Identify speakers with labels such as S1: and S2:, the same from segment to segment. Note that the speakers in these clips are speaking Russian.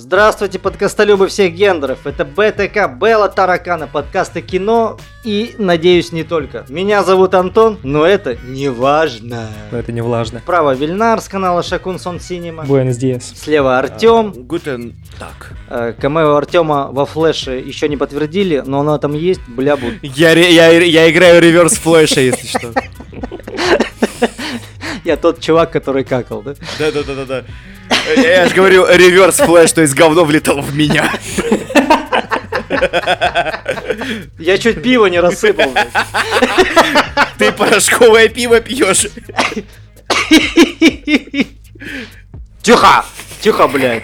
S1: Здравствуйте, подкастолюбы всех гендеров. Это БТК Белла Таракана, подкасты кино и, надеюсь, не только. Меня зовут Антон, но это не важно.
S2: Но это не влажно.
S1: Справа Вильнар с канала Шакун Сон Синема.
S2: Буэнос Диас.
S1: Слева Артем.
S3: Гутен так.
S1: Э, Камео Артема во флеше еще не подтвердили, но оно там есть, бля, буд.
S3: Я, я, я играю реверс флеша, если что.
S1: Я тот чувак, который какал, да?
S3: Да-да-да-да-да. Я, же говорю, реверс флеш, то есть говно влетало в меня.
S1: Я чуть пиво не рассыпал.
S3: Ты порошковое пиво пьешь.
S1: Тихо! Тихо, блядь.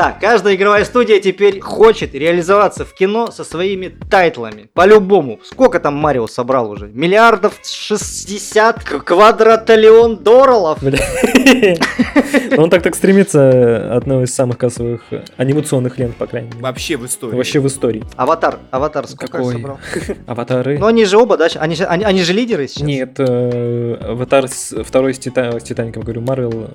S1: Так, каждая игровая студия теперь хочет реализоваться в кино со своими тайтлами. По-любому. Сколько там Марио собрал уже? Миллиардов 60 к- квадратиллион долларов?
S2: Он так так стремится одного из самых кассовых анимационных лент, по крайней мере.
S3: Вообще в истории.
S2: Вообще в истории.
S1: Аватар. Аватар сколько
S2: Какой?
S1: собрал?
S2: Аватары.
S1: Ну они же оба, да? Они, же- они, они же лидеры сейчас?
S2: Нет, э, Аватар второй с Титаником, говорю, Марвел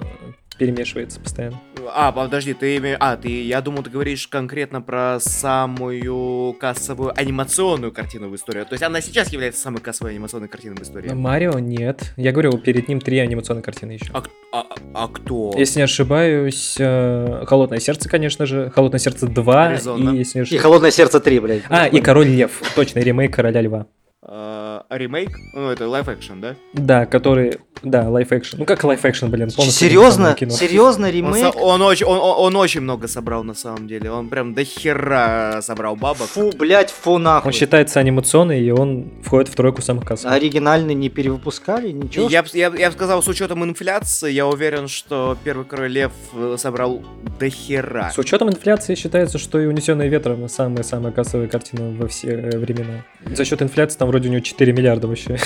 S2: перемешивается постоянно.
S3: А, подожди, ты име- А, ты, я думал, ты говоришь конкретно про самую кассовую анимационную картину в истории. То есть она сейчас является самой кассовой анимационной картиной в истории.
S2: Марио нет. Я говорю, перед ним три анимационные картины еще.
S3: А, а- а кто?
S2: Если не ошибаюсь, э, Холодное сердце, конечно же. Холодное сердце 2.
S3: Резонно.
S2: И, если не
S1: И
S2: ошибаюсь...
S1: Холодное сердце 3, блядь.
S2: А, и Король Лев. Точно, ремейк Короля Льва.
S3: А, ремейк? Ну, это live action, да?
S2: Да, который... Да, live action. Ну как live action, блин, полностью
S1: Серьезно?
S2: кино.
S1: Серьезно
S3: Он,
S1: ремейк?
S3: со- он очень, он, он- он очень много собрал на самом деле. Он прям до хера собрал бабок.
S1: Фу, блядь, фу нахуй.
S2: Он считается анимационный, и он входит в тройку самых кассовых.
S1: Оригинальный не перевыпускали? Ничего?
S3: Я, я, я бы сказал, с учетом инфляции, я уверен, что первый король лев э, собрал до хера.
S2: С учетом инфляции считается, что и «Унесенные ветром» самая-самая кассовая картина во все э, времена. За счет инфляции там вроде у него 4 миллиарда вообще.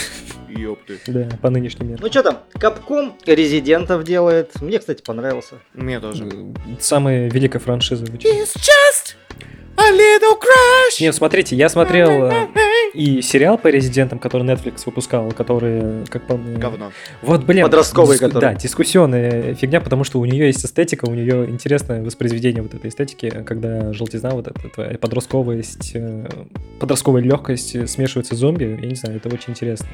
S3: Ёпты.
S2: Да, по нынешним меркам.
S1: Ну что там, Капком Резидентов делает. Мне, кстати, понравился.
S3: Мне тоже.
S2: Самая великая франшиза.
S3: It's just a little crush.
S2: Не, смотрите, я смотрел э, и сериал по резидентам, который Netflix выпускал, который, как по мне...
S3: Говно.
S2: Вот, блин.
S1: Подростковый,
S2: диску-
S1: который.
S2: Да, дискуссионная фигня, потому что у нее есть эстетика, у нее интересное воспроизведение вот этой эстетики, когда желтизна, вот эта твоя подростковость, э, подростковая легкость э, смешивается с зомби, я не знаю, это очень интересно.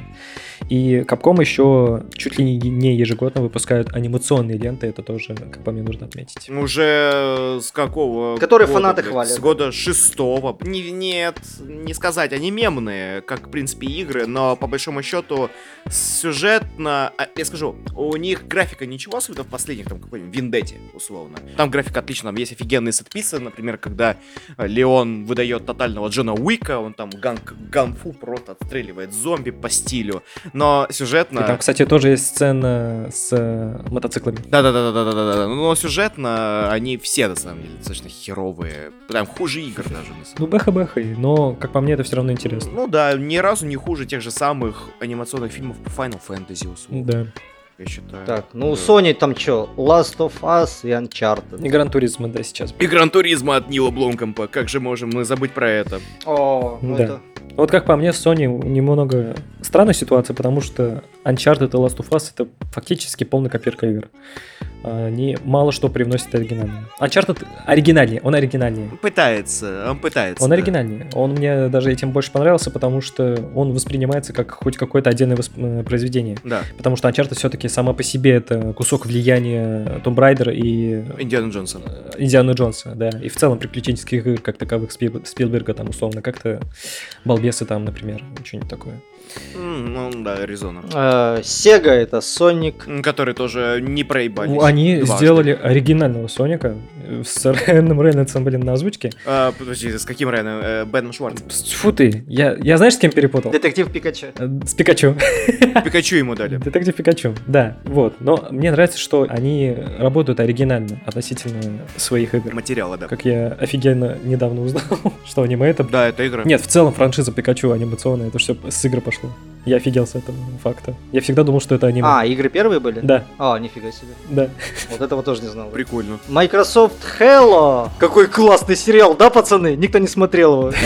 S2: И Capcom еще чуть ли не- не ежегодно выпускают анимационные ленты, это тоже, как по мне, нужно отметить.
S3: Уже с какого
S1: Которые
S3: года,
S1: фанаты
S3: блядь?
S1: хвалят.
S3: С года шестого. Не, нет, не сказать, они мемные, как, в принципе, игры, но по большому счету сюжетно... а, Я скажу, у них графика ничего, особенно в последних, там, какой-нибудь Виндете, условно. Там графика отлично, там есть офигенные сетписы, например, когда э, Леон выдает тотального Джона Уика, он там ган ганфу просто отстреливает зомби по стилю, но сюжетно...
S2: И там, кстати, тоже есть сцена с э, мотоциклами.
S3: Да-да-да-да-да-да-да. Но сюжетно они все, на самом деле, достаточно херовые. Прям хуже игр даже,
S2: Ну, бэха-бэха, но, как по мне, это все равно интересно.
S3: Ну да, ни разу не хуже тех же самых анимационных фильмов по Final Fantasy, условно,
S2: Да.
S3: я считаю.
S1: Так, ну у
S3: Да.
S1: Sony там что? Last of Us и Uncharted.
S2: И Гран Туризма, да, сейчас.
S3: И Гран Туризма от Нила Бломкомпа, как же можем мы забыть про это?
S1: О, ну
S2: Да.
S1: это...
S2: Вот как по мне, Sony немного странная ситуация, потому что Uncharted и Last of Us это фактически полная копирка игр. Они мало что привносят оригинальное. Uncharted оригинальнее, он оригинальнее.
S3: Пытается, он пытается.
S2: Он
S3: да.
S2: оригинальнее. Он мне даже этим больше понравился, потому что он воспринимается как хоть какое-то отдельное восп- э, произведение.
S3: Да,
S2: Потому что Uncharted все-таки сама по себе это кусок влияния Tomb Raider и
S3: Индиана Джонса.
S2: э, Индиана Джонса, да. И в целом приключенческих игр, как таковых Спил- Спилберга, там, условно, как-то балбесы там, например, что-нибудь такое.
S3: Ну да, Аризона.
S1: Э, Sega это Sonic.
S3: М, Которые тоже не проебались.
S2: Они
S3: дважды.
S2: сделали оригинального Соника э, с Райаном Рейнольдсом, блин, на озвучке.
S3: А, подожди, с каким Райаном? Э, Беном Шварц.
S2: Фу ты, я, я знаешь, с кем перепутал?
S1: Детектив Пикачу.
S2: Э, С Пикачу.
S3: Пикачу ему дали.
S2: Детектив Пикачу, да, вот. Но мне нравится, что они работают оригинально относительно своих игр.
S3: Материала, да.
S2: Как я офигенно недавно узнал, что аниме это...
S3: Да, это игра.
S2: Нет, в целом франшиза Пикачу анимационная, это все с игры пошло. Я офигел с этого факта. Я всегда думал, что это аниме.
S1: А, игры первые были?
S2: Да,
S1: А, нифига себе.
S2: да.
S1: Вот этого тоже не знал.
S3: Прикольно.
S1: Microsoft Hello! Какой классный сериал, да, пацаны? Никто не смотрел его.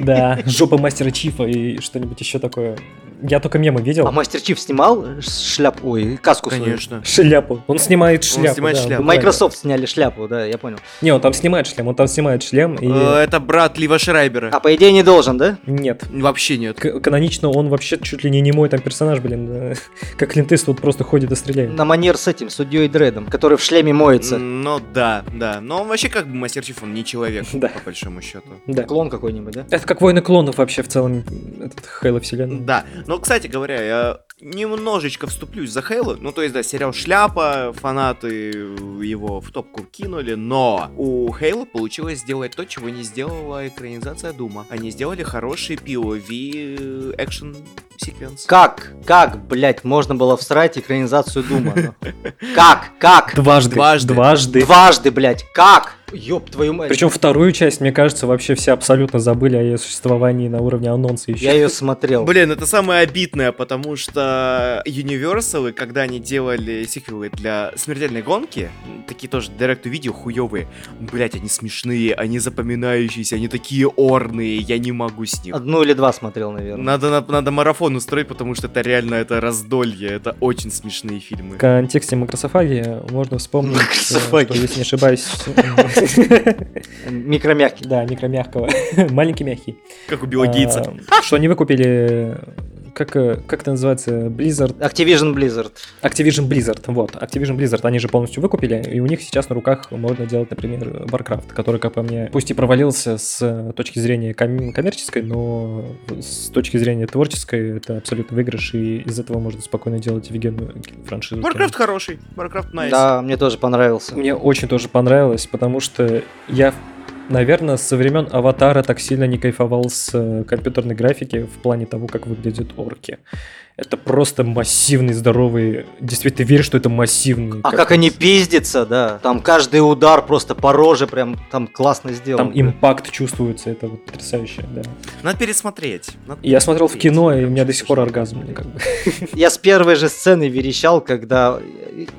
S2: Да, жопа мастера Чифа и что-нибудь еще такое. Я только мемы видел.
S1: А Мастер Чиф снимал шляпу, ой, каску свою?
S3: Конечно.
S2: Шляпу. Он снимает шляпу.
S3: снимает
S2: да,
S3: шляпу.
S1: Microsoft сняли шляпу, да, я понял.
S2: Не, он там снимает шлем, он там снимает шлем и...
S3: Э, Это брат Лива Шрайбера.
S1: А по идее не должен, да?
S2: Нет.
S3: Вообще нет.
S2: К- канонично он вообще чуть ли не немой там персонаж, блин. Как Клинт Иствуд просто ходит и стреляет.
S1: На манер с этим, судьей Дредом, который в шлеме моется.
S3: Ну да, да. Но он вообще как бы мастер Чиф, он не человек,
S2: Да.
S3: по большому счету.
S2: Да.
S1: Клон какой-нибудь, да?
S2: Это как Войны клонов вообще в целом, этот Хейла вселенная.
S3: Да. Но, кстати говоря, я немножечко вступлюсь за Хейла. Ну, то есть, да, сериал «Шляпа», фанаты его в топку кинули, но у Хейла получилось сделать то, чего не сделала экранизация Дума. Они сделали хороший POV экшен секвенс.
S1: Как? Как, блять, можно было всрать экранизацию Дума? ну? Как? Как?
S2: Дважды.
S3: Дважды.
S2: Дважды.
S1: Дважды, блять, как? Ёб твою мать.
S2: Причем вторую часть, мне кажется, вообще все абсолютно забыли о ее существовании на уровне анонса еще.
S1: Я ее смотрел.
S3: Блин, это самое обидное, потому что Universal, когда они делали сиквелы для смертельной гонки, такие тоже директу видео хуевые, блять, они смешные, они запоминающиеся, они такие орные, я не могу с них.
S1: Одну или два смотрел, наверное.
S3: Надо, на- надо марафон устроить, потому что это реально это раздолье, это очень смешные фильмы.
S2: В контексте макрософагии можно вспомнить, э, что, если не ошибаюсь,
S1: Микромягкий.
S2: да, микромягкого, маленький мягкий,
S3: Как у Билла Гейтса.
S2: А, что они выкупили, как, э, как это называется, Blizzard,
S1: Activision Blizzard.
S2: Activision Blizzard, вот, Activision Blizzard, они же полностью выкупили, и у них сейчас на руках можно делать, например, Warcraft, который, как по мне, пусть и провалился с точки зрения ком- коммерческой, но с точки зрения творческой это абсолютно выигрыш, и из этого можно спокойно делать офигенную франшизу.
S3: Warcraft хороший, Warcraft nice.
S1: Да, мне тоже понравился.
S2: Мне очень тоже понравилось, потому что я, наверное, со времен Аватара так сильно не кайфовал с э, компьютерной графики в плане того, как выглядят орки. Это просто массивный, здоровый. Действительно, ты веришь, что это массивный.
S1: А как они пиздятся, да. Там каждый удар просто по роже прям там классно сделан.
S2: Там импакт чувствуется, это вот потрясающе, да.
S3: Надо пересмотреть. Надо
S2: я смотрел в
S3: пересмотреть.
S2: кино, и у меня до сих пор оргазм. как бы.
S1: Я с первой же сцены верещал, когда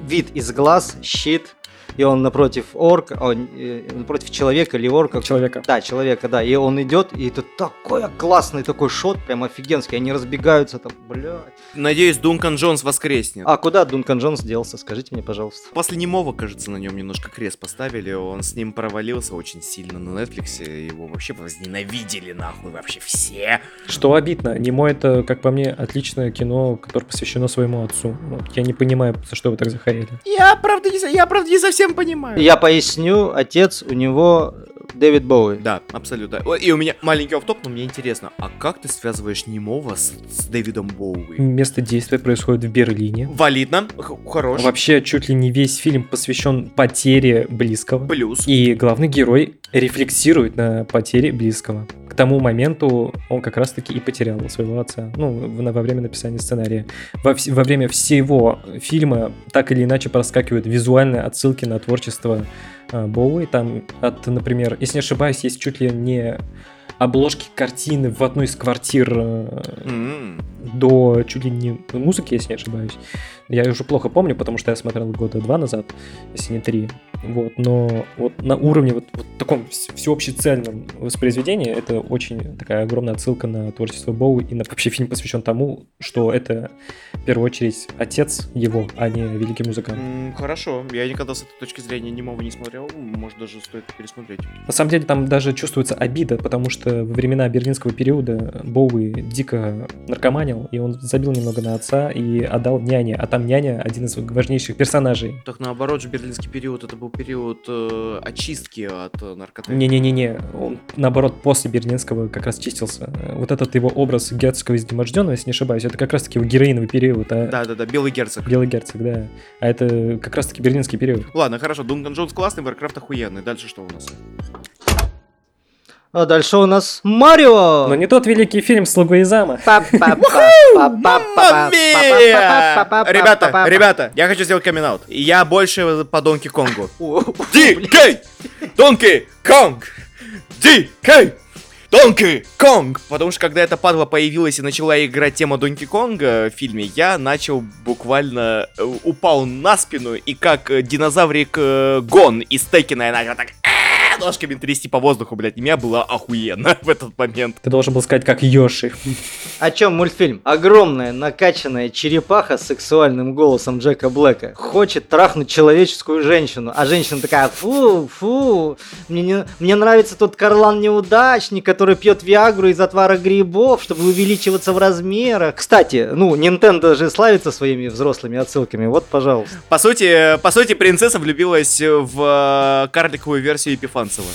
S1: вид из глаз, щит, и он напротив орка, о, э, напротив человека или орка.
S2: Человека.
S1: Да, человека, да. И он идет, и это такой классный такой шот, прям офигенский. Они разбегаются там, блядь.
S3: Надеюсь, Дункан Джонс воскреснет.
S1: А куда Дункан Джонс делся, скажите мне, пожалуйста.
S3: После немого, кажется, на нем немножко крест поставили. Он с ним провалился очень сильно на Netflix. Его вообще возненавидели нахуй вообще все.
S2: Что обидно, Немо это, как по мне, отличное кино, которое посвящено своему отцу. Вот, я не понимаю, за что вы так захарили.
S3: Я правда не, я правда не совсем понимаю.
S1: Я поясню, отец у него Дэвид Боуи.
S3: Да, абсолютно. И у меня маленький офф-топ, но мне интересно, а как ты связываешь немого с, с Дэвидом Боуи?
S2: Место действия происходит в Берлине.
S3: Валидно, х- хорош.
S2: Вообще, чуть ли не весь фильм посвящен потере близкого.
S3: Плюс.
S2: И главный герой рефлексирует на потере близкого. К тому моменту он как раз-таки и потерял своего отца. Ну, в- во время написания сценария. Во, вс- во время всего фильма так или иначе проскакивают визуальные отсылки на творчество а, Боуи. Там, от, например, если не ошибаюсь, есть чуть ли не обложки картины в одной из квартир
S3: М.
S2: до чуть ли не музыки, если не ошибаюсь. Я уже плохо помню, потому что я смотрел года два назад, если не три. Вот, но вот на уровне вот, вот таком вс- всеобщецельном воспроизведении это очень такая огромная отсылка на творчество Боу и на вообще фильм посвящен тому, что это в первую очередь отец его, а не великий музыкант.
S3: Хорошо, я никогда с этой точки зрения немого не смотрел, может даже стоит пересмотреть.
S2: На самом деле там даже чувствуется обида, потому что во времена берлинского периода Боуи дико наркоманил, и он забил немного на отца и отдал няне, а там няня один из важнейших персонажей.
S3: Так наоборот же, берлинский период, это был период э, очистки от э, наркоты.
S2: Не-не-не-не, он наоборот после берлинского как раз чистился. Вот этот его образ герцогского изнеможденного, если не ошибаюсь, это как раз-таки его героиновый период, а
S3: Да-да-да, Белый Герцог.
S2: Белый герцог, да. А это как раз-таки берлинский период.
S3: Ладно, хорошо, Дункан Джонс классный, Warcraft охуенный. Дальше что у нас?
S1: А дальше у нас Марио!
S2: Но не тот великий фильм «Слуга Изама».
S3: Ребята, ребята, я хочу сделать камин -аут. Я больше по Донки Конгу. Ди-Кей! Донки Конг! Ди-Кей! Донки Конг! Потому что когда эта падла появилась и начала играть тема Донки Конга в фильме, я начал буквально э, упал на спину и как э, динозаврик э, Гон из Текина я начал так «Э, ножками трясти по воздуху, блядь. И меня было охуенно в этот момент.
S2: Ты должен был сказать, как Йоши.
S1: О чем мультфильм? Огромная накачанная черепаха с сексуальным голосом Джека Блэка хочет трахнуть человеческую женщину, а женщина такая, фу, фу, мне, не, мне нравится тот Карлан неудачник, который пьет Виагру из отвара грибов, чтобы увеличиваться в размерах. Кстати, ну, Nintendo же славится своими взрослыми отсылками, вот, пожалуйста.
S3: По сути, по сути, принцесса влюбилась в э, карликовую версию Епифанцева.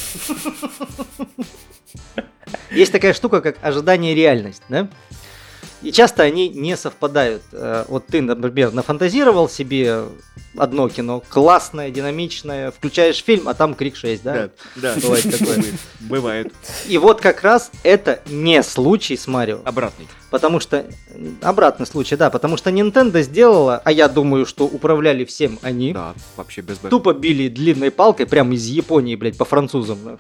S1: Есть такая штука, как ожидание и реальность, да? И часто они не совпадают. Э, Вот ты, например, нафантазировал себе одно кино, классное, динамичное, включаешь фильм, а там крик 6, да?
S3: Да, да.
S1: Бывает такое.
S3: Бывает.
S1: И вот как раз это не случай с Марио.
S3: Обратный.
S1: Потому что... Обратный случай, да. Потому что Nintendo сделала, а я думаю, что управляли всем они.
S3: Да, вообще без.
S1: Тупо били длинной палкой, прямо из Японии, блядь, по французам.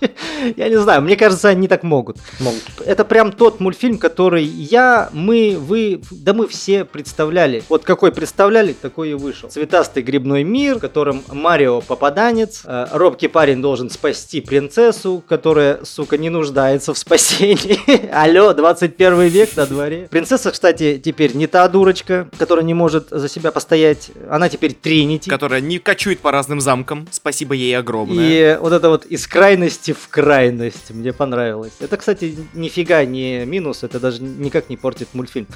S1: Я не знаю, мне кажется, они так могут.
S2: Могут.
S1: Это прям тот мультфильм, который я, мы, вы, да мы все представляли. Вот какой представляли, такой и вышел. Цветастый грибной мир, в котором Марио попаданец, э, робкий парень должен спасти принцессу, которая, сука, не нуждается в спасении. Алло, 21 век на дворе. Принцесса, кстати, теперь не та дурочка, которая не может за себя постоять. Она теперь Тринити.
S3: Которая не кочует по разным замкам. Спасибо ей огромное.
S1: И вот это вот из крайности в крайность мне понравилось. Это, кстати, нифига не минус, это даже никак не портит мультфильм.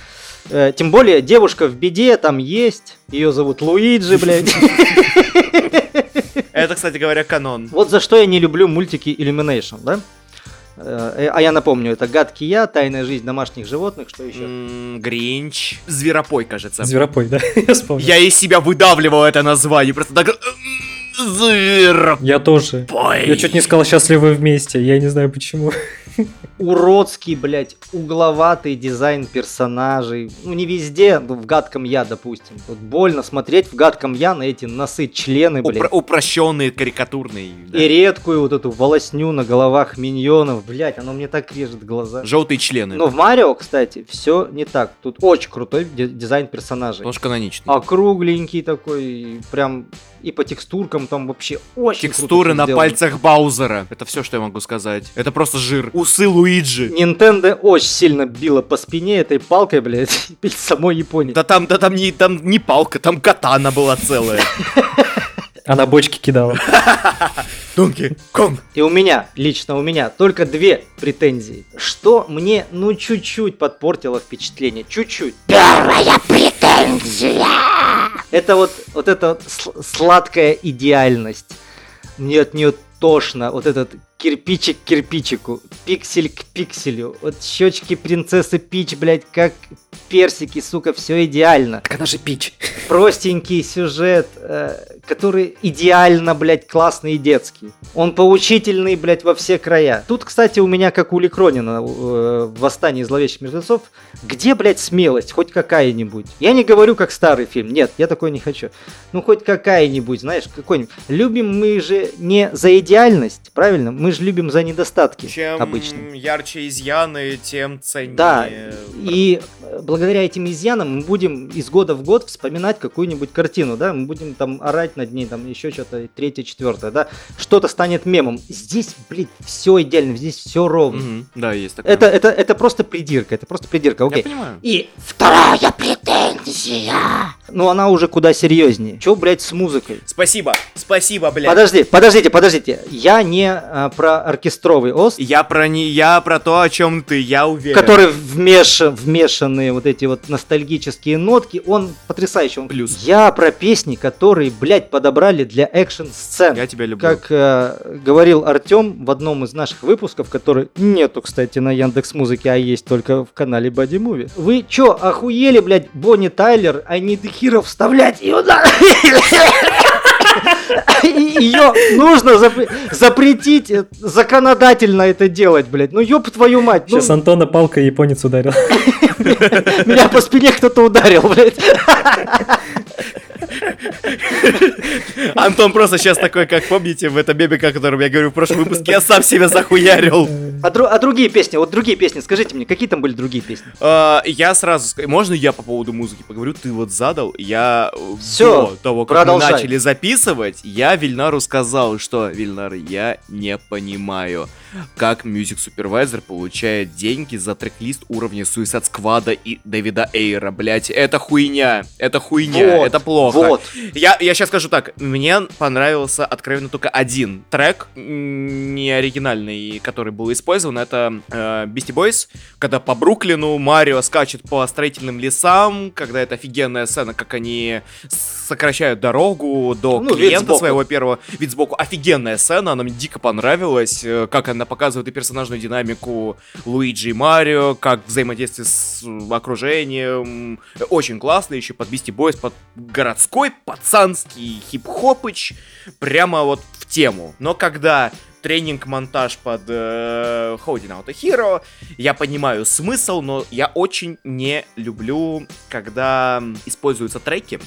S1: Э, Тем более, девушка в беде там есть. Ее зовут Луиджи, блядь.
S3: Это, кстати говоря, канон.
S1: Вот за что я не люблю мультики Illumination, да? Э, А я напомню, это «Гадкий я», «Тайная жизнь домашних животных», что еще?
S3: Гринч. Зверопой, кажется.
S2: Зверопой, да? Я вспомнил.
S3: Я из себя выдавливал это название. Просто так... Зверопой.
S2: Я тоже. Я чуть не сказал счастливы вместе, я не знаю почему.
S1: Уродский, блядь, угловатый дизайн персонажей. Ну, не везде, ну, в гадком я, допустим. Вот больно смотреть в гадком я на эти носы члены, блядь.
S3: Упро- упрощенный, карикатурный. да.
S1: И редкую вот эту волосню на головах миньонов. Блять, оно мне так режет глаза.
S3: Желтые члены.
S1: Но в Марио, кстати, все не так. Тут очень крутой ди- дизайн персонажей.
S3: Потому что каноничный.
S1: Округленький такой, прям и по текстуркам там вообще очень
S3: Текстуры на
S1: сделано.
S3: пальцах Баузера. Это все, что я могу сказать. Это просто жир. Усы Луиджи.
S1: Nintendo очень сильно била по спине этой палкой, блядь, и самой Японии.
S3: Да там, да там не, там не палка, там катана была целая.
S2: Она бочки кидала.
S3: Донки Конг.
S1: И у меня, лично у меня, только две претензии. Что мне, ну, чуть-чуть подпортило впечатление. Чуть-чуть. Первая претензия! Это вот, вот эта вот сладкая идеальность. Мне от нее тошно. Вот этот кирпичик к кирпичику, пиксель к пикселю. Вот щечки принцессы Пич, блядь, как персики, сука, все идеально.
S2: Так она же пич.
S1: простенький сюжет, э, который идеально, блядь, классный и детский. Он поучительный, блядь, во все края. Тут, кстати, у меня, как у Ликронина э, в «Восстании зловещих мертвецов», где, блядь, смелость, хоть какая-нибудь? Я не говорю, как старый фильм, нет, я такой не хочу. Ну, хоть какая-нибудь, знаешь, какой-нибудь. Любим мы же не за идеальность, правильно? Мы же любим за недостатки
S3: Чем
S1: обычно.
S3: ярче изъяны, тем ценнее.
S1: Да, и э, благодаря этим изъянам мы будем из года в год вспоминать какую-нибудь картину, да, мы будем там орать над ней, там еще что-то, третье, четвертое, да, что-то станет мемом. Здесь, блин, все идеально, здесь все ровно.
S3: Мгм, Да, есть такое.
S1: Это, это, это просто придирка, это просто придирка,
S3: Я
S1: окей.
S3: понимаю.
S1: И вторая претензия. Ну, она уже куда серьезнее. Че, блядь, с музыкой?
S3: Спасибо, спасибо, блядь.
S1: Подожди, подождите, подождите. Я не а, про оркестровый ост,
S3: Я про не, я про то, о чем ты, я уверен.
S1: который вмеш... вмешанные вот эти вот ностальгические нотки, он потрясающий. Он...
S3: Плюс.
S1: Я про песни, которые, блядь, подобрали для экшн-сцен.
S3: Я тебя люблю.
S1: Как э, говорил Артем в одном из наших выпусков, который нету, кстати, на Яндекс Музыке, а есть только в канале Body Movie. Вы чё, охуели, блядь, Бонни Тайлер, а не Дехиров вставлять ее на... Ее нужно запре- запретить э, законодательно это делать, блядь. Ну ёб твою мать. ну,
S2: Сейчас Антона палкой японец ударил.
S1: меня по спине кто-то ударил, блядь.
S3: Антон просто сейчас такой, как помните, в этом меме, о котором я говорю в прошлом выпуске, я сам себя захуярил.
S1: А, дру- а другие песни, вот другие песни, скажите мне, какие там были другие песни?
S3: А, Я сразу скажу, можно я по поводу музыки поговорю? Ты вот задал, я
S1: Всё,
S3: до того, как
S1: продолжай.
S3: мы начали записывать, я Вильнару сказал, что, Вильнар, я не понимаю, как Music Supervisor получает деньги за трек-лист уровня Suicide Squad и Дэвида Эйра, блять, это хуйня, это хуйня,
S1: Вот,
S3: это плохо.
S1: Вот.
S3: Я, я сейчас скажу так, мне понравился откровенно только один трек, не оригинальный, который был использован, это э, Beastie Boys, когда по Бруклину Марио скачет по строительным лесам, когда это офигенная сцена, как они сокращают дорогу до
S1: Ну,
S3: клиента своего первого, вид сбоку, офигенная сцена, она мне дико понравилась, э, как она показывает и персонажную динамику Луиджи и Марио, как взаимодействие с э, окружением, очень классно, еще под Beastie Boys, под городской пацанский хип-хопыч, прямо вот в тему. Но когда тренинг-монтаж под э, Holding Out a Hero, я понимаю смысл, но я очень не люблю, когда используются треки,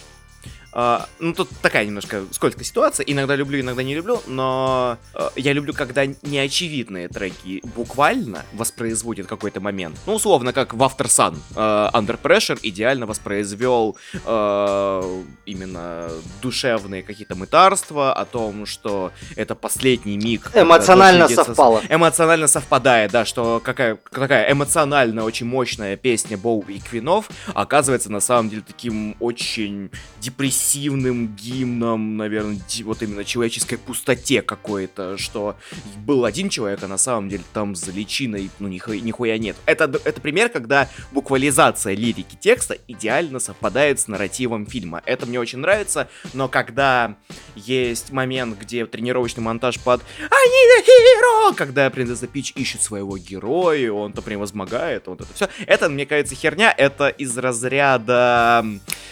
S3: ну, тут такая немножко скользкая ситуация. Иногда люблю, иногда не люблю, но э, я люблю, когда неочевидные треки буквально воспроизводят какой-то момент. Ну, условно, как в After Sun. э, Under Pressure идеально воспроизвел э, именно душевные какие-то мытарства о том, что это последний миг.
S1: Эмоционально совпало.
S3: эмоционально совпадает, да, что какая, такая эмоционально очень мощная песня Боуи и Квинов оказывается на самом деле таким очень депрессивным гимном, наверное, вот именно человеческой пустоте какой-то, что был один человек, а на самом деле там за личиной, ну, нихуя, нихуя нет. Это, это пример, когда буквализация лирики текста идеально совпадает с нарративом фильма. Это мне очень нравится, но когда есть момент, где тренировочный монтаж под a hero, когда принцесса Пич ищет своего героя, он то превозмогает, вот это все. Это, мне кажется, херня, это из разряда...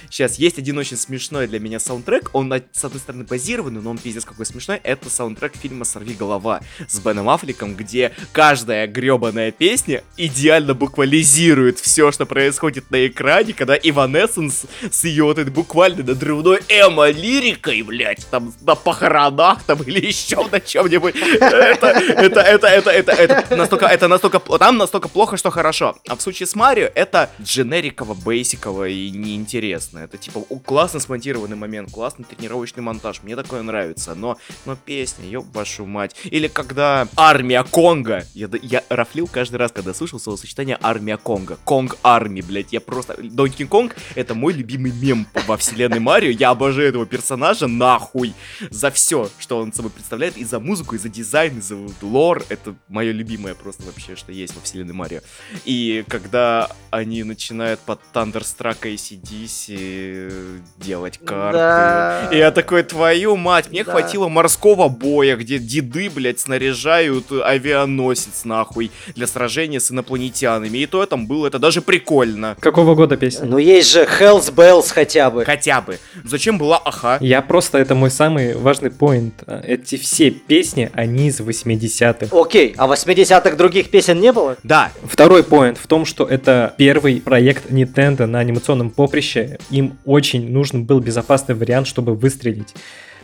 S3: Сейчас есть один очень смешной для меня саундтрек, он, с одной стороны, базированный, но он пиздец какой смешной, это саундтрек фильма «Сорви голова» с Беном Аффлеком, где каждая гребаная песня идеально буквализирует все, что происходит на экране, когда Иванессенс с ее вот этой буквально надрывной эмо-лирикой, блядь, там на похоронах там или еще на чем-нибудь. Это, это, это, это, это, это настолько, это настолько, там настолько плохо, что хорошо. А в случае с Марио это дженериково, бейсиково и неинтересно. Это типа классно смонтированный момент, классный тренировочный монтаж. Мне такое нравится. Но, но песня, ёб вашу мать. Или когда армия Конга. Я, я рафлил каждый раз, когда слышал словосочетание армия Конга. Конг арми, блядь. Я просто... Донки Конг это мой любимый мем во вселенной Марио. Я обожаю этого персонажа нахуй. За все, что он собой представляет. И за музыку, и за дизайн, и за лор. Это мое любимое просто вообще, что есть во вселенной Марио. И когда они начинают под Thunderstruck ACDC делать карты.
S1: Да.
S3: И я такой, твою мать, мне
S1: Да.
S3: хватило морского боя, где деды, блядь, снаряжают авианосец, нахуй, для сражения с инопланетянами. И то там было, это даже прикольно.
S2: Какого года песня?
S1: Ну есть же Hells Bells хотя бы.
S3: Хотя бы. Зачем была аха?
S2: Я просто, это мой самый важный поинт. Эти все песни, они из 80-х.
S1: Окей, а 80-х других песен не было?
S3: Да,
S2: Второй поинт в том, что это первый проект Nintendo на анимационном поприще. Им очень нужен был безопасный вариант, чтобы выстрелить.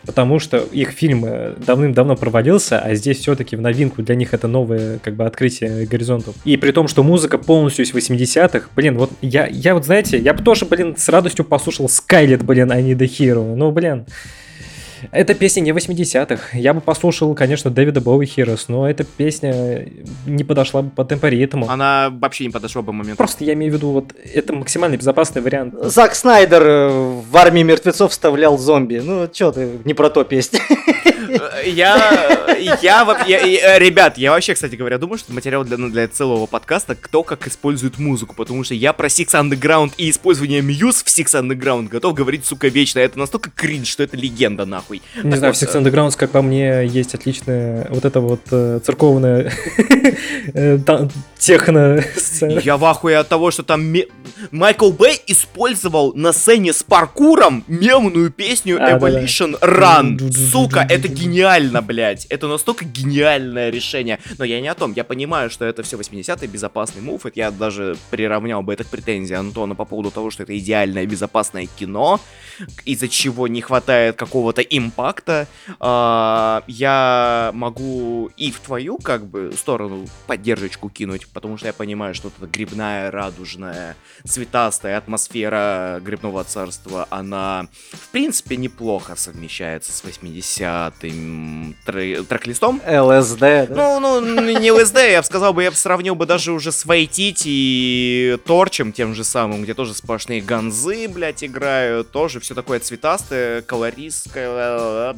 S2: Потому что их фильм э, давным-давно провалился, а здесь все-таки в новинку для них это новое как бы открытие горизонтов. И при том, что музыка полностью из 80-х, блин, вот я, я вот знаете, я бы тоже, блин, с радостью послушал Skylet, блин, I Need a Hero. Ну, блин, эта песня не 80-х. Я бы послушал, конечно, Дэвида Боуи Heroes, но эта песня не подошла бы по темпоритму.
S3: она вообще не подошла бы моменту.
S2: Просто я имею в виду, вот это максимально безопасный вариант.
S1: Зак Снайдер э, в армии мертвецов вставлял зомби. Ну, чё ты, не про то песня.
S3: Э, Я, я, я- э, ребят, я вообще, кстати говоря, думаю, что материал для, ну, для целого подкаста, кто как использует музыку, потому что я про Six Underground и использование Muse в Six Underground готов говорить, сука, вечно. Это настолько кринж, что это легенда, нахуй.
S2: Не
S3: Так
S2: знаю, в
S3: вот,
S2: Six Undergrounds, как по мне, есть отличная вот эта вот э, церковная техно-сцена.
S3: Я в ахуе от того, что там ме- Майкл Бэй использовал на сцене с паркуром мемную песню
S2: А.
S3: Evolution Run. Сука, это гениально, блядь. Это настолько гениальное решение. Но я не о том. Я понимаю, что это все 80-е, безопасный мув. Я даже приравнял бы это к претензии Антона по поводу того, что это идеальное безопасное кино, из-за чего не хватает какого-то импакта. А, я могу и в твою, как бы, сторону поддержечку кинуть, потому что я понимаю, что вот эта грибная, радужная, цветастая атмосфера грибного царства, она, в принципе, неплохо совмещается с 80-м тре- трек-листом.
S1: ЛСД, да?
S3: Ну, ну, не ЛСД, я бы сказал бы, я бы сравнил бы даже уже с Вайтити и Торчем, тем же самым, где тоже сплошные ганзы, блядь, играют, тоже все такое цветастое, колористское,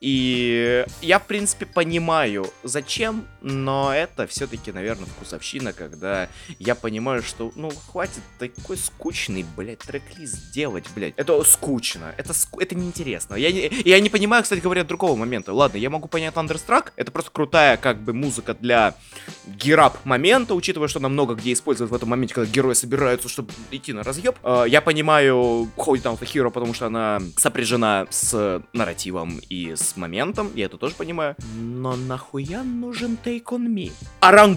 S3: и я, в принципе, понимаю, зачем, но это все-таки, наверное, вкусовщина, когда я понимаю, что, ну, хватит такой скучный, блядь, трек-лист делать, блядь. Это скучно, это, ску- это неинтересно. Я не, я не понимаю, кстати говоря, другого момента. Ладно, я могу понять Thunderstruck, это просто крутая, как бы, музыка для герап момента, учитывая, что она много где использует в этом моменте, когда герои собираются, чтобы идти на разъеб. Э, Я понимаю Hold Down the Hero, потому что она сопряжена с нарративом и с моментом, я это тоже понимаю. Но нахуя нужен Take On Me? Орангутан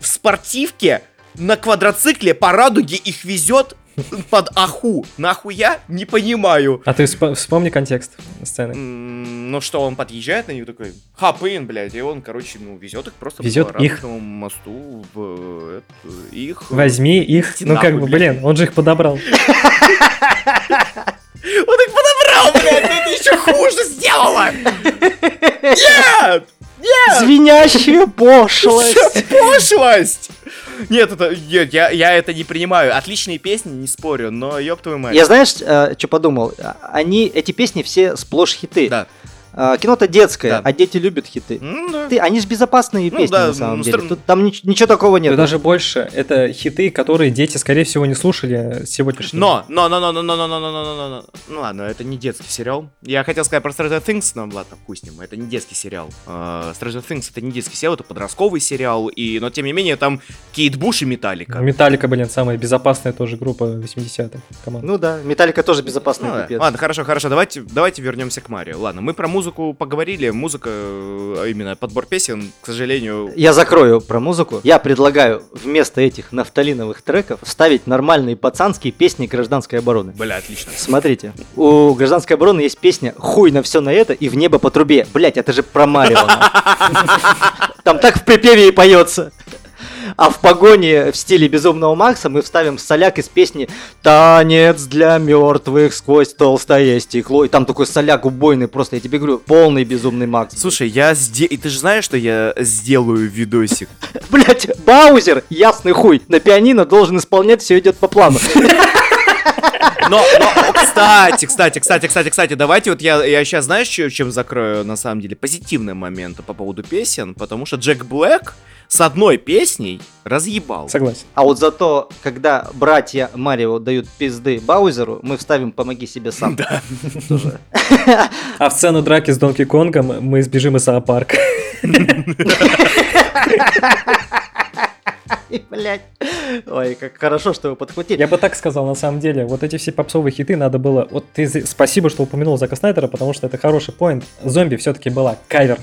S3: в спортивке на квадроцикле по радуге их везет под аху. Нахуя? Не понимаю.
S2: А ты всп- вспомни контекст сцены.
S3: Ну что, он подъезжает на них такой, хапын, блядь, и он, короче, ну, везет их просто
S2: Везет
S3: по
S2: их.
S3: мосту в э, это, их.
S2: Возьми их, ну как бы, блин, он же их подобрал.
S3: Он их подобрал, блядь, это еще хуже сделала! Нет!
S1: Звенящая пошлость.
S3: Пошлость! Нет, это, нет, я, я это не принимаю. Отличные песни, не спорю, но ёб твою мать.
S1: Я знаешь, что подумал? Они, эти песни все сплошь хиты.
S3: Да.
S1: А, Кино-то детское,
S3: Да.
S1: а дети любят хиты.
S3: М, да.
S1: Ты, они же безопасные
S3: Ну
S1: песни
S3: да,
S1: на самом
S3: ну,
S1: деле.
S3: стр-
S1: Тут, там нич- ничего такого нет.
S2: И даже больше, это хиты, которые дети, скорее всего, не слушали сегодняшнего.
S3: Но, но, но, но, но, но, но, но, но, но, но, но. Ну ладно, это не детский сериал. Я хотел сказать про Stranger Things, но ладно, хуй с ним, это не детский сериал. А, Stranger Things это не детский сериал, это подростковый сериал, и, но тем не менее там Кейт Буш и Металлика.
S2: Металлика, блин, самая безопасная тоже группа 80-х. команда.
S1: Ну да, Металлика тоже безопасный
S3: Ну да. Ладно, хорошо, хорошо, давайте, давайте вернемся к Марио. Ладно, мы про музыку поговорили, музыка, э, а именно подбор песен, к сожалению,
S1: Я закрою про музыку. Я предлагаю вместо этих нафталиновых треков вставить нормальные пацанские песни гражданской обороны.
S3: бля, отлично.
S1: Смотрите, у гражданской обороны есть песня «Хуй на все на это и в небо по трубе». Блять, это же про Марио. Там так в припеве и поется. А в погоне в стиле Безумного Макса мы вставим соляк из песни «Танец для мертвых сквозь толстое стекло». И там такой соляк убойный, просто, я тебе говорю, полный Безумный Макс.
S3: Слушай, я сде... И ты же знаешь, что я сделаю видосик?
S1: Блять, Баузер, ясный хуй, на пианино должен исполнять, все идет по плану.
S3: Но, но, кстати, кстати, кстати, кстати, кстати, давайте вот я, я сейчас, знаешь, чем закрою, на самом деле, позитивные моменты по поводу песен, потому что Джек Блэк с одной песней разъебал.
S2: Согласен.
S1: А вот зато, когда братья Марио дают пизды Баузеру, мы вставим «Помоги себе сам».
S3: Да.
S1: Тоже.
S2: А в сцену драки с Донки Конгом мы сбежим из зоопарка.
S1: Блядь. Ой, как хорошо, что вы подхватили.
S2: Я бы так сказал, на самом деле. Вот эти все попсовые хиты надо было... Вот ты спасибо, что упомянул Зака Снайдера, потому что это хороший поинт. Зомби все-таки была кавером.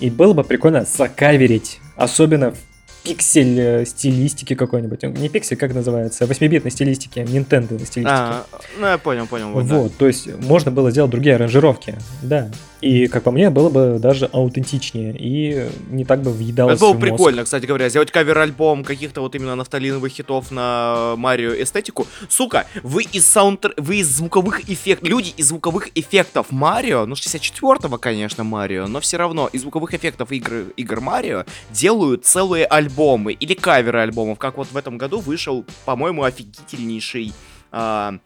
S2: И было бы прикольно закаверить. Особенно в пиксель э, стилистики какой-нибудь. Не пиксель, как называется? 8-битной стилистики. Nintendo стилистики.
S3: А, ну я понял, понял. Вот, да.
S2: Вот, то есть можно было сделать другие аранжировки, да. И, как по мне, было бы даже аутентичнее и не так бы въедалось
S3: Это было
S2: в мозг.
S3: прикольно, кстати говоря, сделать кавер-альбом каких-то вот именно нафталиновых хитов на Марио эстетику. Сука, вы из саундтр... вы из звуковых эффектов, люди из звуковых эффектов Марио, ну 64-го, конечно, Марио, но все равно из звуковых эффектов игр, игр Марио делают целые альбомы или каверы альбомов, как вот в этом году вышел, по-моему, офигительнейший а,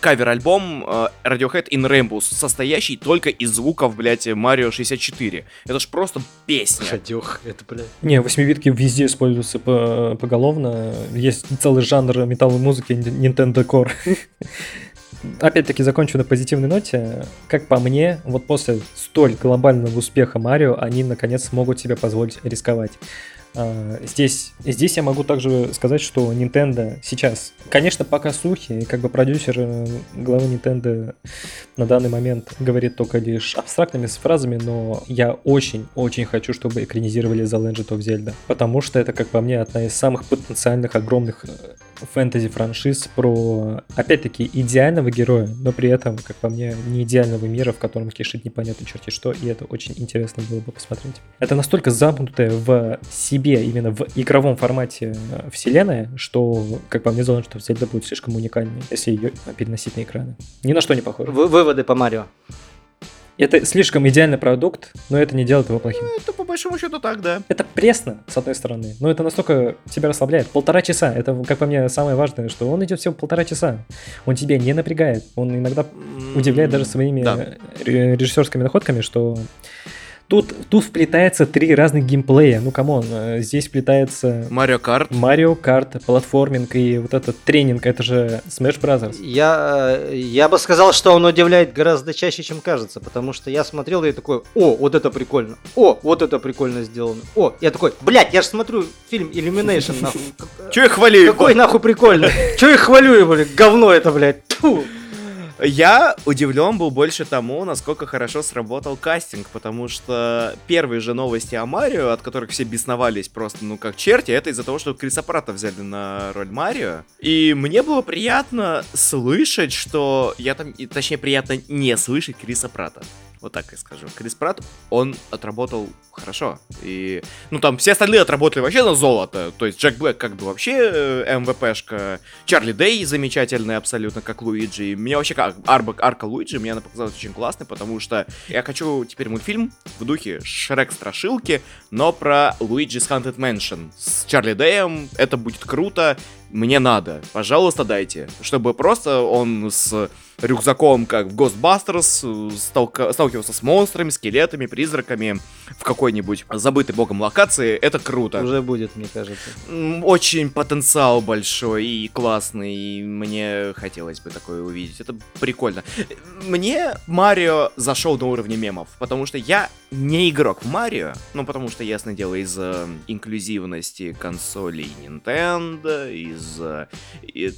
S3: кавер-альбом э, Radiohead in Rainbows, состоящий только из звуков, блядь, Марио 64. Это ж просто песня.
S1: Шадёх, это, блядь.
S2: Не, восьмибитки везде используются по- поголовно. Есть целый жанр металловой музыки Nintendo Core. Опять-таки закончу на позитивной ноте. Как по мне, вот после столь глобального успеха Марио, они наконец смогут себе позволить рисковать. А, здесь, здесь я могу также сказать, что Nintendo сейчас, конечно, пока слухи, как бы продюсер э, главы Nintendo на данный момент говорит только лишь абстрактными фразами, но я очень-очень хочу, чтобы экранизировали The Legend of Zelda, потому что это, как по мне, одна из самых потенциальных огромных э, фэнтези-франшиз про, опять-таки, идеального героя, но при этом, как по мне, не идеального мира, в котором кишит непонятно черти что, и это очень интересно было бы посмотреть. Это настолько замкнутое в себе, именно в игровом формате э, вселенная, что, как по мне, зона, что Зельда будет слишком уникальной, если ее переносить на экраны. Ни на что не похоже.
S1: Вы- выводы по Марио.
S2: Это слишком идеальный продукт, но это не делает его плохим.
S3: Это по большому счету так, да.
S2: Это пресно, с одной стороны, но это настолько тебя расслабляет. Полтора часа, это, как по мне, самое важное, что он идет всего полтора часа. Он тебя не напрягает. Он иногда удивляет даже своими
S3: Да.
S2: ре- режиссерскими находками, что тут, тут вплетается три разных геймплея. Ну, come on, э, здесь вплетается
S3: Mario Kart.
S2: Mario Kart, платформинг и вот этот тренинг, это же Smash Brothers.
S1: Я, э, я бы сказал, что он удивляет гораздо чаще, чем кажется, потому что я смотрел и такой, о, вот это прикольно, о, вот это прикольно сделано, о, я такой, блядь, я же смотрю фильм Illumination, нахуй.
S3: Че я хвалю
S1: Какой
S3: его?
S1: нахуй прикольно? Че я хвалю его, блядь, говно это, блядь.
S3: Я удивлен был больше тому, насколько хорошо сработал кастинг, потому что первые же новости о Марио, от которых все бесновались просто, ну, как черти, это из-за того, что Криса Пратта взяли на роль Марио. И мне было приятно слышать, что... Я там... Точнее, приятно не слышать Криса Пратта. Вот так я скажу. Крис Пратт, он отработал хорошо. И, ну, там все остальные отработали вообще на золото. То есть Джек Блэк как бы вообще э, МВПшка. Чарли Дэй замечательный абсолютно, как Луиджи. Мне вообще как арба, арка Луиджи, мне она показалась очень классной, потому что я хочу теперь мультфильм в духе Шрек-страшилки, но про Луиджи's Haunted Mansion. С Чарли Дэем это будет круто. Мне надо. Пожалуйста, дайте. Чтобы просто он с рюкзаком, как в Ghostbusters, э, сталка- сталкивался с монстрами, скелетами, призраками в какой-нибудь забытой богом локации. Это круто.
S1: Уже будет, мне кажется.
S3: Очень потенциал большой и классный, и мне хотелось бы такое увидеть. Это прикольно. Мне Марио зашел на уровне мемов, потому что я не игрок Марио, ну потому что, ясное дело, из-за инклюзивности консолей Nintendo, из-за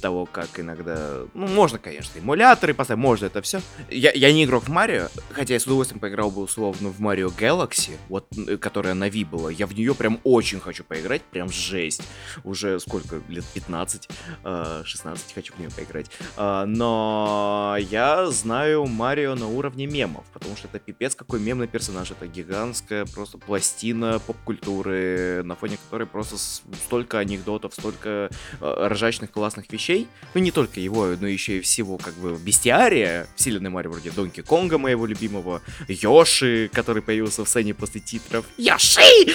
S3: того, как иногда... Ну, можно, конечно, эмуляторы поставить, можно это все. Я, я не игрок Марио, хотя я с удовольствием поиграл бы условно в Марио Galaxy, вот, э, которая на Wii была. Я в нее прям очень хочу поиграть, прям жесть. Уже сколько, лет 15, э, 16 хочу в нее поиграть. Э, Но я знаю Марио на уровне мемов, потому что это пипец какой мемный персонаж. Это гигантская просто пластина поп-культуры, на фоне которой просто столько анекдотов, столько э, ржачных классных вещей. Ну, не только его, но еще и всего, как бы, бестиария, вселенной Марио, вроде Донки Конга, моего любимого, Йоши, который появился в сцене после титров. Йоши!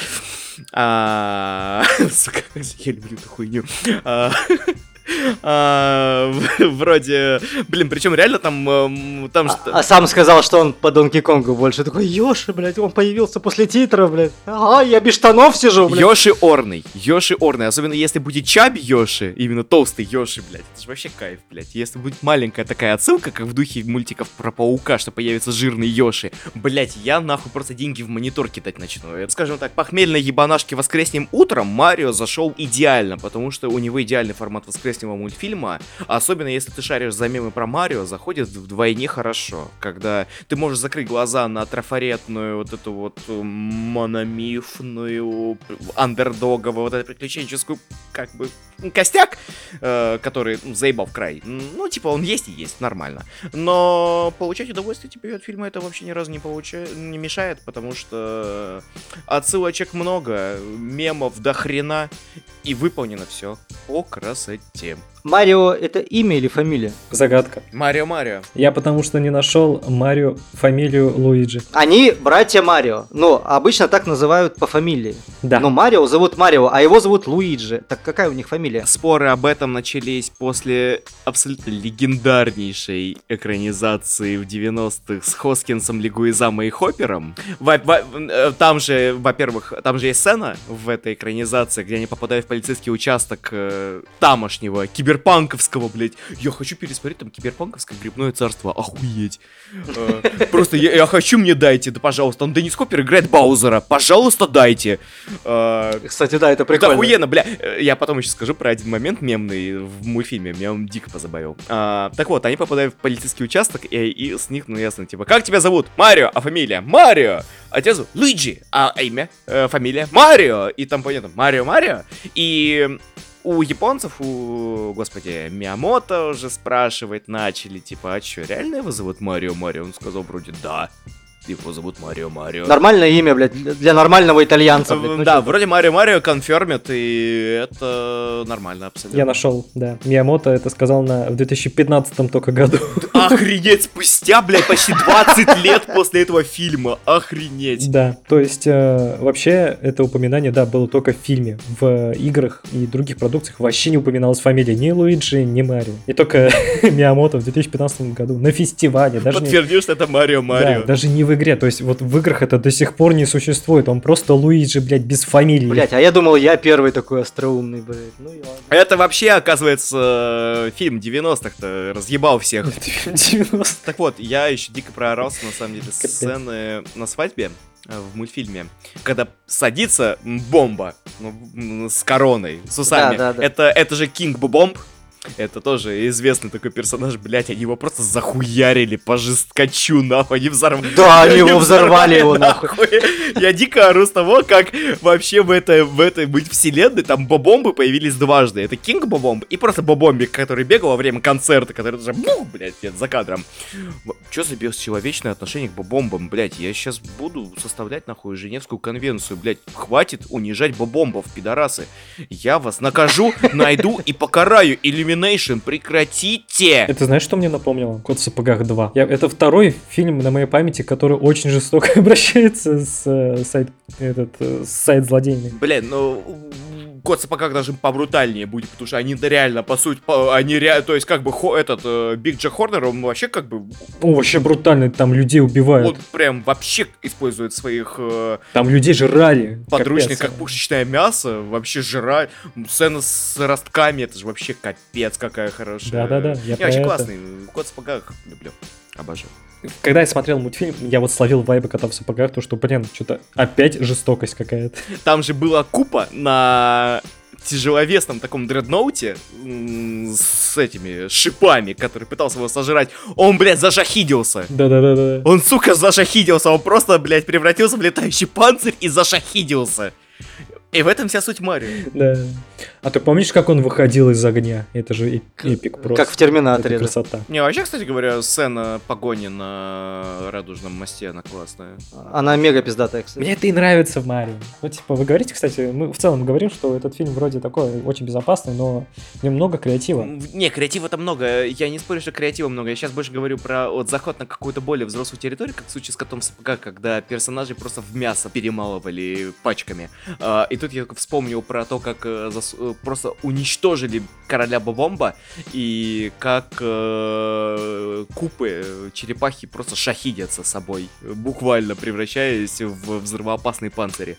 S3: А, Сука, я люблю эту хуйню. А, а, Вроде, блин, причем реально там, эм, там
S1: А,
S3: что...
S1: а сам сказал, что он по Донки Конгу больше. Такой, Ёши, блядь, он появился после титров, блядь. Ага, я без штанов сижу, блядь.
S3: Йоши Орный. Йоши Орный. Особенно если будет Чаби Йоши, именно толстый Йоши, блядь. Это же вообще кайф, блядь. Если будет маленькая такая отсылка, как в духе мультиков про паука, что появится жирный Йоши, блядь, я нахуй просто деньги в монитор кидать начну. Это, скажем так, похмельной ебанашки воскреснем утром Марио зашел идеально, потому что у него идеальный формат воскреснего мультфильма, особенно если ты шаришь за мемы про Марио, заходит вдвойне хорошо, когда ты можешь закрыть глаза на трафаретную вот эту вот э, мономифную, андердоговую, вот эту приключенческую, как бы, костяк, э, который заебал в край. Ну, типа, он есть и есть, нормально. Но получать удовольствие тебе от фильма это вообще ни разу не, получает, не мешает, потому что отсылочек много, мемов до хрена, и выполнено все по красоте.
S1: Марио это имя или фамилия?
S2: Загадка.
S3: Марио Марио.
S2: Я потому что не нашел Марио фамилию Луиджи.
S1: Они братья Марио. Но обычно так называют по фамилии.
S2: Да.
S1: Но Марио зовут Марио, а его зовут Луиджи. Так какая у них фамилия?
S3: Споры об этом начались после абсолютно легендарнейшей экранизации в 90-х с Хоскинсом, Лигуизамой и Хоппером. Во- во- э, там же, во-первых, там же есть сцена в этой экранизации, где они попадают в полицейский участок э, тамошнего кибер киберпанковского, блядь. Я хочу пересмотреть там киберпанковское грибное царство. Охуеть. Э, Просто я, хочу, мне дайте, да пожалуйста. Там Денис Хоппер играет Баузера. Пожалуйста, дайте. Э,
S1: Кстати, да, это
S3: это
S1: прикольно.
S3: охуенно, бля. Э, Я потом еще скажу про один момент мемный в мультфильме. Меня он дико позабавил. А, так вот, они попадают в полицейский участок, и, с них, ну ясно, типа, как тебя зовут? Марио, а фамилия? Марио. Отец Луиджи, а имя, фамилия? Марио. И там понятно, Марио, Марио. И у японцев, у, господи, Миямото уже спрашивать начали, типа, а что, реально его зовут Марио Марио? Он сказал вроде, да, его зовут Марио Марио.
S1: Нормальное имя, блядь, для нормального итальянца, блядь. ну
S3: да,
S1: чё.
S3: вроде Марио Марио конфермит, и это нормально абсолютно.
S2: Я нашел, да. Миямото это сказал на, в 2015 только году.
S3: Охренеть, спустя, блядь, почти 20 лет после этого фильма. Охренеть.
S2: Да, то есть э, вообще это упоминание, да, было только в фильме. В играх и других продукциях вообще не упоминалась фамилия ни Луиджи, ни Марио. И только Миямото в 2015 году на фестивале, даже не,
S3: Подтвердил, что это Марио
S2: да,
S3: Марио.
S2: даже не в игре, то есть вот в играх это до сих пор не существует, он просто Луиджи, блядь, без фамилии.
S1: Блять, а я думал, я первый такой остроумный, блядь. Ну и ладно.
S3: Это вообще, оказывается, фильм 90-х-то разъебал всех.
S2: Это фильм 90.
S3: Так вот, я еще дико проорался, на самом деле, сцены на свадьбе э, в мультфильме, когда садится бомба ну, с короной, с усами.
S1: Да, да, да.
S3: Это, это же Кинг Бомб. Это тоже известный такой персонаж, блять, они его просто захуярили по жесткачу, нахуй, они взорвали.
S1: Да, они его взорвали его, нахуй.
S3: Я дико ору с того, как вообще в этой, в этой быть вселенной там бобомбы появились дважды. Это Кинг Бобомб и просто Бобомбик, который бегал во время концерта, который тоже, бух, блядь, нет, за кадром. Че за бесчеловечное отношение к бобомбам, блядь? Я сейчас буду составлять, нахуй, Женевскую конвенцию, блядь. Хватит унижать бобомбов, пидорасы. Я вас накажу, найду и покараю. Illumination, прекратите!
S2: Это знаешь, что мне напомнило? Кот в сапогах 2. Я, это второй фильм на моей памяти, который очень жестоко обращается с э, сайт, этот, э, с сайт злодейный.
S3: Блин, ну Кот в сапогах даже побрутальнее будет, потому что они реально, по сути, по- они реально, то есть как бы хо- этот э, Биг Джек Хорнер, он вообще как бы,
S2: О, вообще брутально, там людей убивают.
S3: он прям вообще использует своих э,
S2: Там людей жрали.
S3: подручных
S2: Капец.
S3: как пушечное мясо, вообще жрать. Сцена с ростками, это же вообще капец какая хорошая.
S2: Да-да-да, я про
S3: вообще
S2: это.
S3: классный, Кот в сапогах люблю, обожаю.
S2: Когда я смотрел мультфильм, я вот словил вайбы кота в сапогах, то что, блин, что-то опять жестокость какая-то.
S3: Там же была купа на тяжеловесном таком дредноуте с этими шипами, который пытался его сожрать. Он, блядь, зашахидился.
S2: Да-да-да-да.
S3: Он, сука, зашахидился. Он просто, блядь, превратился в летающий панцирь и зашахидился. И в этом вся суть Марио.
S2: Да. А ты помнишь, как он выходил из огня? Это же эп- эпик просто.
S1: Как в Терминаторе.
S2: Это красота.
S3: Не, вообще, кстати говоря, сцена погони на радужном мосте, она классная.
S1: Она мега пиздатая, кстати.
S2: Мне это и нравится в Марио. Ну, типа, вы говорите, кстати, мы в целом говорим, что этот фильм вроде такой очень безопасный, но в нем много креатива.
S3: Не, креатива-то много. Я не спорю, что креатива много. Я сейчас больше говорю про вот заход на какую-то более взрослую территорию, как в случае с котом в сапогах, когда персонажей просто в мясо перемалывали пачками. А, и тут я вспомнил про то, как э, зас- э, просто уничтожили короля Бобомба и как э, купы э, черепахи просто шахидятся собой, буквально превращаясь в взрывоопасные панцири.